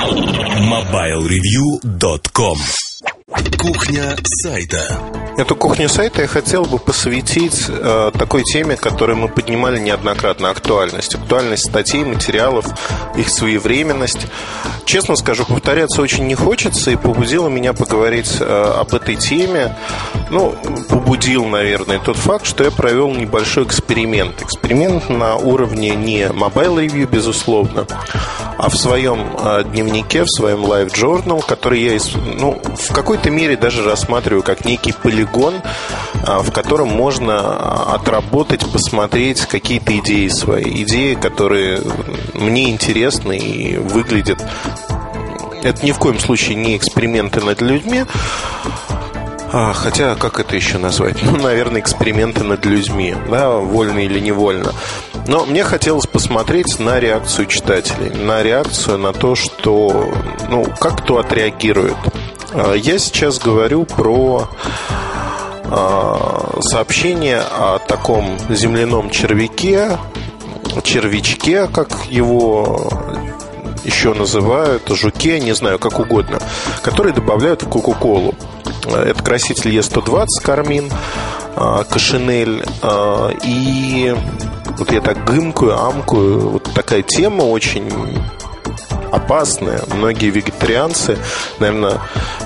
MobileReview.com Кухня сайта Эту кухню сайта я хотел бы посвятить э, такой теме, которую мы поднимали неоднократно. Актуальность. Актуальность статей, материалов, их своевременность. Честно скажу, повторяться очень не хочется, и побудило меня поговорить э, об этой теме. Ну, побудил, наверное, тот факт, что я провел небольшой эксперимент. Эксперимент на уровне не Mobile Review, безусловно, а в своем э, дневнике, в своем Live Journal, который я ну, в какой-то мере даже рассматриваю как некий полигон, э, в котором можно отработать, посмотреть какие-то идеи свои. Идеи, которые мне интересны и выглядят это ни в коем случае не эксперименты над людьми, а, хотя, как это еще назвать? Ну, наверное, эксперименты над людьми, да, вольно или невольно. Но мне хотелось посмотреть на реакцию читателей, на реакцию на то, что, ну, как кто отреагирует. А, я сейчас говорю про а, сообщение о таком земляном червяке, червячке, как его еще называют, жуке, не знаю, как угодно, которые добавляют в Кока-Колу. Это краситель Е120 Кармин, а, Кашинель. А, и вот я так гымкую, амкую. Вот такая тема очень опасная. Многие вегетарианцы, наверное,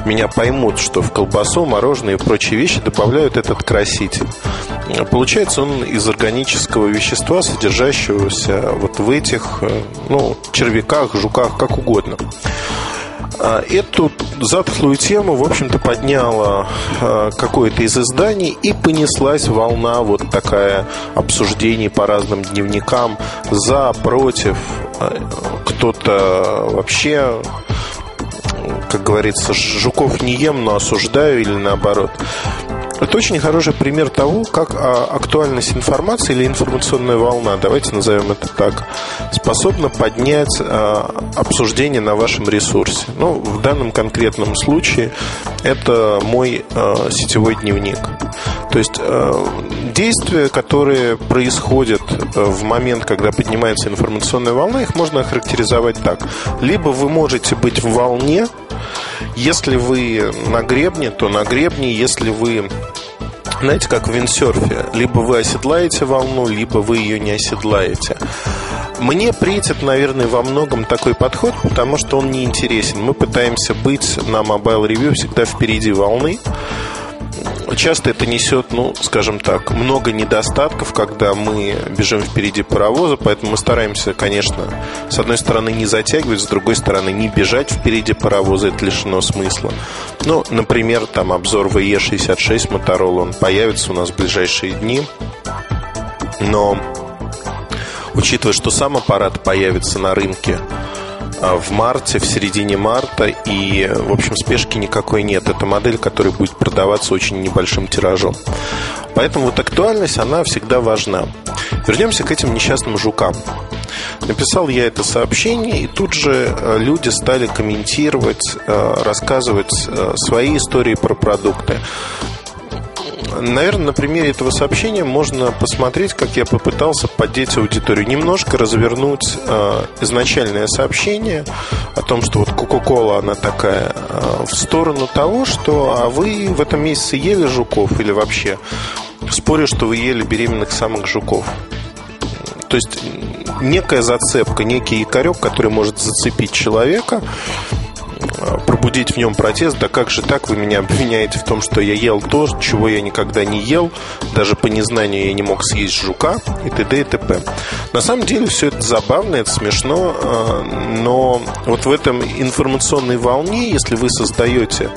меня поймут, что в колбасу, мороженое и прочие вещи добавляют этот краситель. Получается он из органического вещества, содержащегося вот в этих ну, червяках, жуках, как угодно. А, эту затхлую тему, в общем-то, подняла а, какое-то из изданий и понеслась волна вот такая обсуждений по разным дневникам за, против. А, кто-то вообще как говорится, жуков не ем, но осуждаю или наоборот. Это очень хороший пример того, как а, актуальность информации или информационная волна, давайте назовем это так, способна поднять а, обсуждение на вашем ресурсе. Ну, в данном конкретном случае это мой а, сетевой дневник. То есть действия, которые происходят в момент, когда поднимается информационная волна, их можно охарактеризовать так. Либо вы можете быть в волне, если вы на гребне, то на гребне, если вы знаете, как в виндсерфе. Либо вы оседлаете волну, либо вы ее не оседлаете. Мне претит, наверное, во многом такой подход, потому что он не интересен. Мы пытаемся быть на Mobile Review всегда впереди волны часто это несет, ну, скажем так, много недостатков, когда мы бежим впереди паровоза, поэтому мы стараемся, конечно, с одной стороны не затягивать, с другой стороны не бежать впереди паровоза, это лишено смысла. Ну, например, там обзор VE66 Motorola, он появится у нас в ближайшие дни, но учитывая, что сам аппарат появится на рынке в марте, в середине марта, и, в общем, спешки никакой нет. Это модель, которая будет продаваться очень небольшим тиражом. Поэтому вот актуальность, она всегда важна. Вернемся к этим несчастным жукам. Написал я это сообщение, и тут же э, люди стали комментировать, э, рассказывать э, свои истории про продукты. Наверное, на примере этого сообщения можно посмотреть, как я попытался поддеть аудиторию. Немножко развернуть э, изначальное сообщение о том, что вот Кока-Кола, она такая, э, в сторону того, что а вы в этом месяце ели жуков или вообще спорю, что вы ели беременных самых жуков. То есть некая зацепка, некий якорек, который может зацепить человека пробудить в нем протест, да как же так, вы меня обвиняете в том, что я ел то, чего я никогда не ел, даже по незнанию я не мог съесть жука и т.д. и т.п. На самом деле все это забавно, это смешно, а, но вот в этом информационной волне, если вы создаете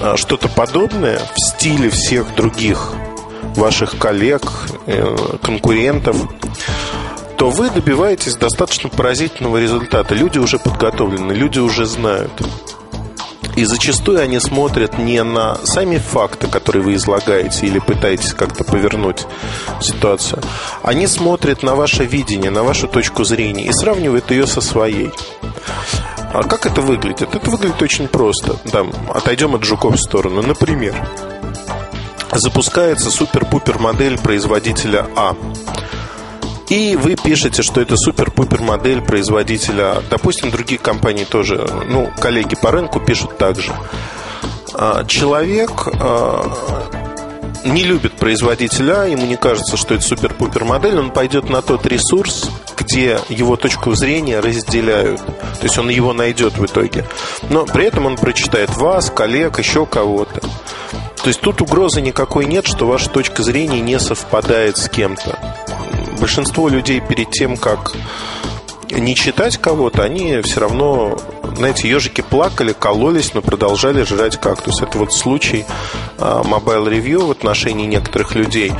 а, что-то подобное в стиле всех других ваших коллег, э, конкурентов, то вы добиваетесь достаточно поразительного результата. Люди уже подготовлены, люди уже знают. И зачастую они смотрят не на сами факты, которые вы излагаете или пытаетесь как-то повернуть ситуацию. Они смотрят на ваше видение, на вашу точку зрения и сравнивают ее со своей. А как это выглядит? Это выглядит очень просто. Да, отойдем от жуков в сторону. Например, запускается супер-пупер модель производителя А. И вы пишете, что это супер супер-пупер модель производителя. Допустим, другие компании тоже, ну, коллеги по рынку пишут так же. А, человек а, не любит производителя, ему не кажется, что это супер-пупер модель, он пойдет на тот ресурс, где его точку зрения разделяют. То есть он его найдет в итоге. Но при этом он прочитает вас, коллег, еще кого-то. То есть тут угрозы никакой нет, что ваша точка зрения не совпадает с кем-то. Большинство людей перед тем, как не читать кого-то, они все равно, знаете, ежики плакали, кололись, но продолжали жрать кактус. Это вот случай а, Mobile Review в отношении некоторых людей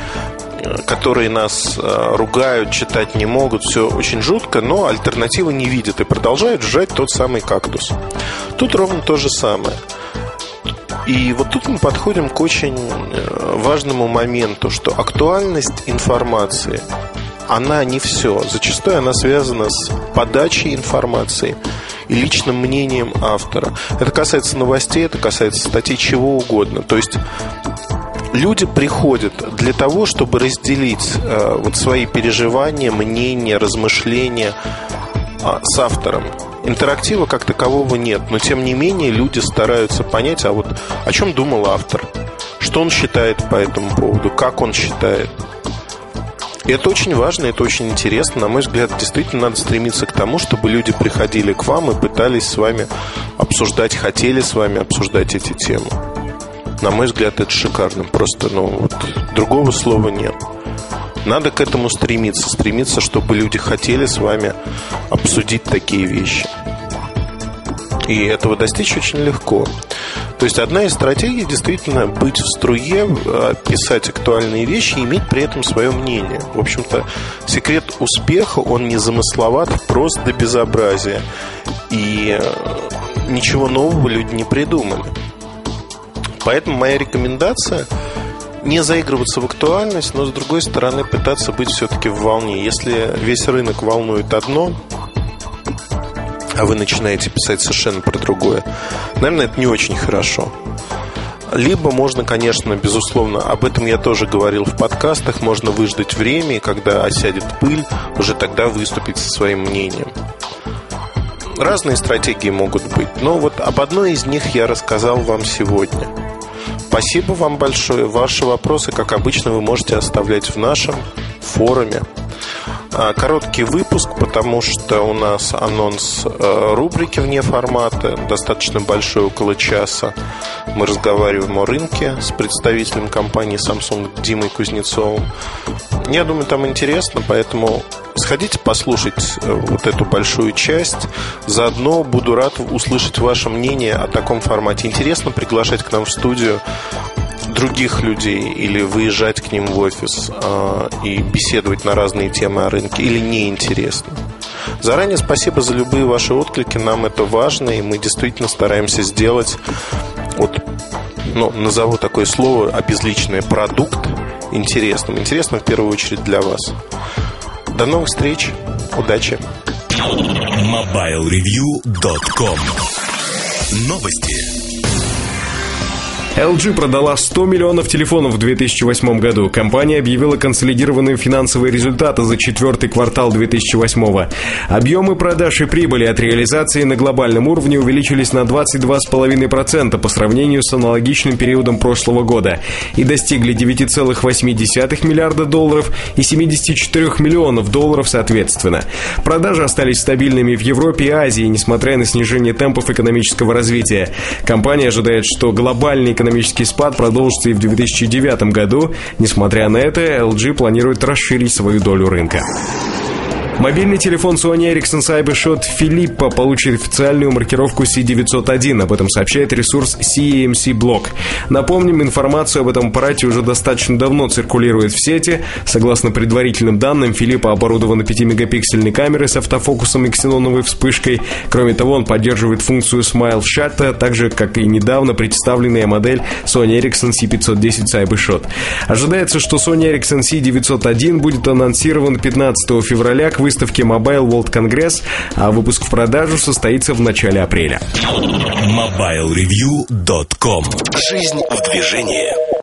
которые нас а, ругают, читать не могут, все очень жутко, но альтернативы не видят и продолжают жрать тот самый кактус. Тут ровно то же самое. И вот тут мы подходим к очень э, важному моменту, что актуальность информации она не все. Зачастую она связана с подачей информации и личным мнением автора. Это касается новостей, это касается статей чего угодно. То есть люди приходят для того, чтобы разделить э, вот свои переживания, мнения, размышления э, с автором. Интерактива как такового нет, но тем не менее люди стараются понять, а вот о чем думал автор, что он считает по этому поводу, как он считает. Это очень важно, это очень интересно. На мой взгляд, действительно надо стремиться к тому, чтобы люди приходили к вам и пытались с вами обсуждать, хотели с вами обсуждать эти темы. На мой взгляд, это шикарно. Просто, ну, вот, другого слова нет. Надо к этому стремиться. Стремиться, чтобы люди хотели с вами обсудить такие вещи. И этого достичь очень легко. То есть одна из стратегий действительно быть в струе, а, писать актуальные вещи и иметь при этом свое мнение. В общем-то, секрет успеха, он не замысловат, просто до безобразия. И э, ничего нового люди не придумали. Поэтому моя рекомендация не заигрываться в актуальность, но с другой стороны пытаться быть все-таки в волне. Если весь рынок волнует одно, а вы начинаете писать совершенно про другое, наверное, это не очень хорошо. Либо можно, конечно, безусловно, об этом я тоже говорил в подкастах, можно выждать время, когда осядет пыль, уже тогда выступить со своим мнением. Разные стратегии могут быть, но вот об одной из них я рассказал вам сегодня. Спасибо вам большое. Ваши вопросы, как обычно, вы можете оставлять в нашем форуме короткий выпуск, потому что у нас анонс э, рубрики вне формата, достаточно большой, около часа. Мы разговариваем о рынке с представителем компании Samsung Димой Кузнецовым. Я думаю, там интересно, поэтому сходите послушать э, вот эту большую часть. Заодно буду рад услышать ваше мнение о таком формате. Интересно приглашать к нам в студию других людей или выезжать к ним в офис э, и беседовать на разные темы о рынке или неинтересно. Заранее спасибо за любые ваши отклики, нам это важно, и мы действительно стараемся сделать вот, ну, назову такое слово, обезличенный продукт интересным. Интересным в первую очередь для вас. До новых встреч, удачи! MobileReview.com Новости LG продала 100 миллионов телефонов в 2008 году. Компания объявила консолидированные финансовые результаты за четвертый квартал 2008. Объемы продаж и прибыли от реализации на глобальном уровне увеличились на 22,5% по сравнению с аналогичным периодом прошлого года и достигли 9,8 миллиарда долларов и 74 миллионов долларов соответственно. Продажи остались стабильными в Европе и Азии, несмотря на снижение темпов экономического развития. Компания ожидает, что глобальный экономический спад продолжится и в 2009 году. Несмотря на это, LG планирует расширить свою долю рынка. Мобильный телефон Sony Ericsson CyberShot Philippa получит официальную маркировку C901. Об этом сообщает ресурс CEMC Blog. Напомним, информацию об этом аппарате уже достаточно давно циркулирует в сети. Согласно предварительным данным, Philippa оборудована 5-мегапиксельной камерой с автофокусом и ксеноновой вспышкой. Кроме того, он поддерживает функцию Smile Shutter, так же, как и недавно представленная модель Sony Ericsson C510 CyberShot. Ожидается, что Sony Ericsson C901 будет анонсирован 15 февраля к выставке Mobile World Congress, а выпуск в продажу состоится в начале апреля. MobileReview.com Жизнь в движении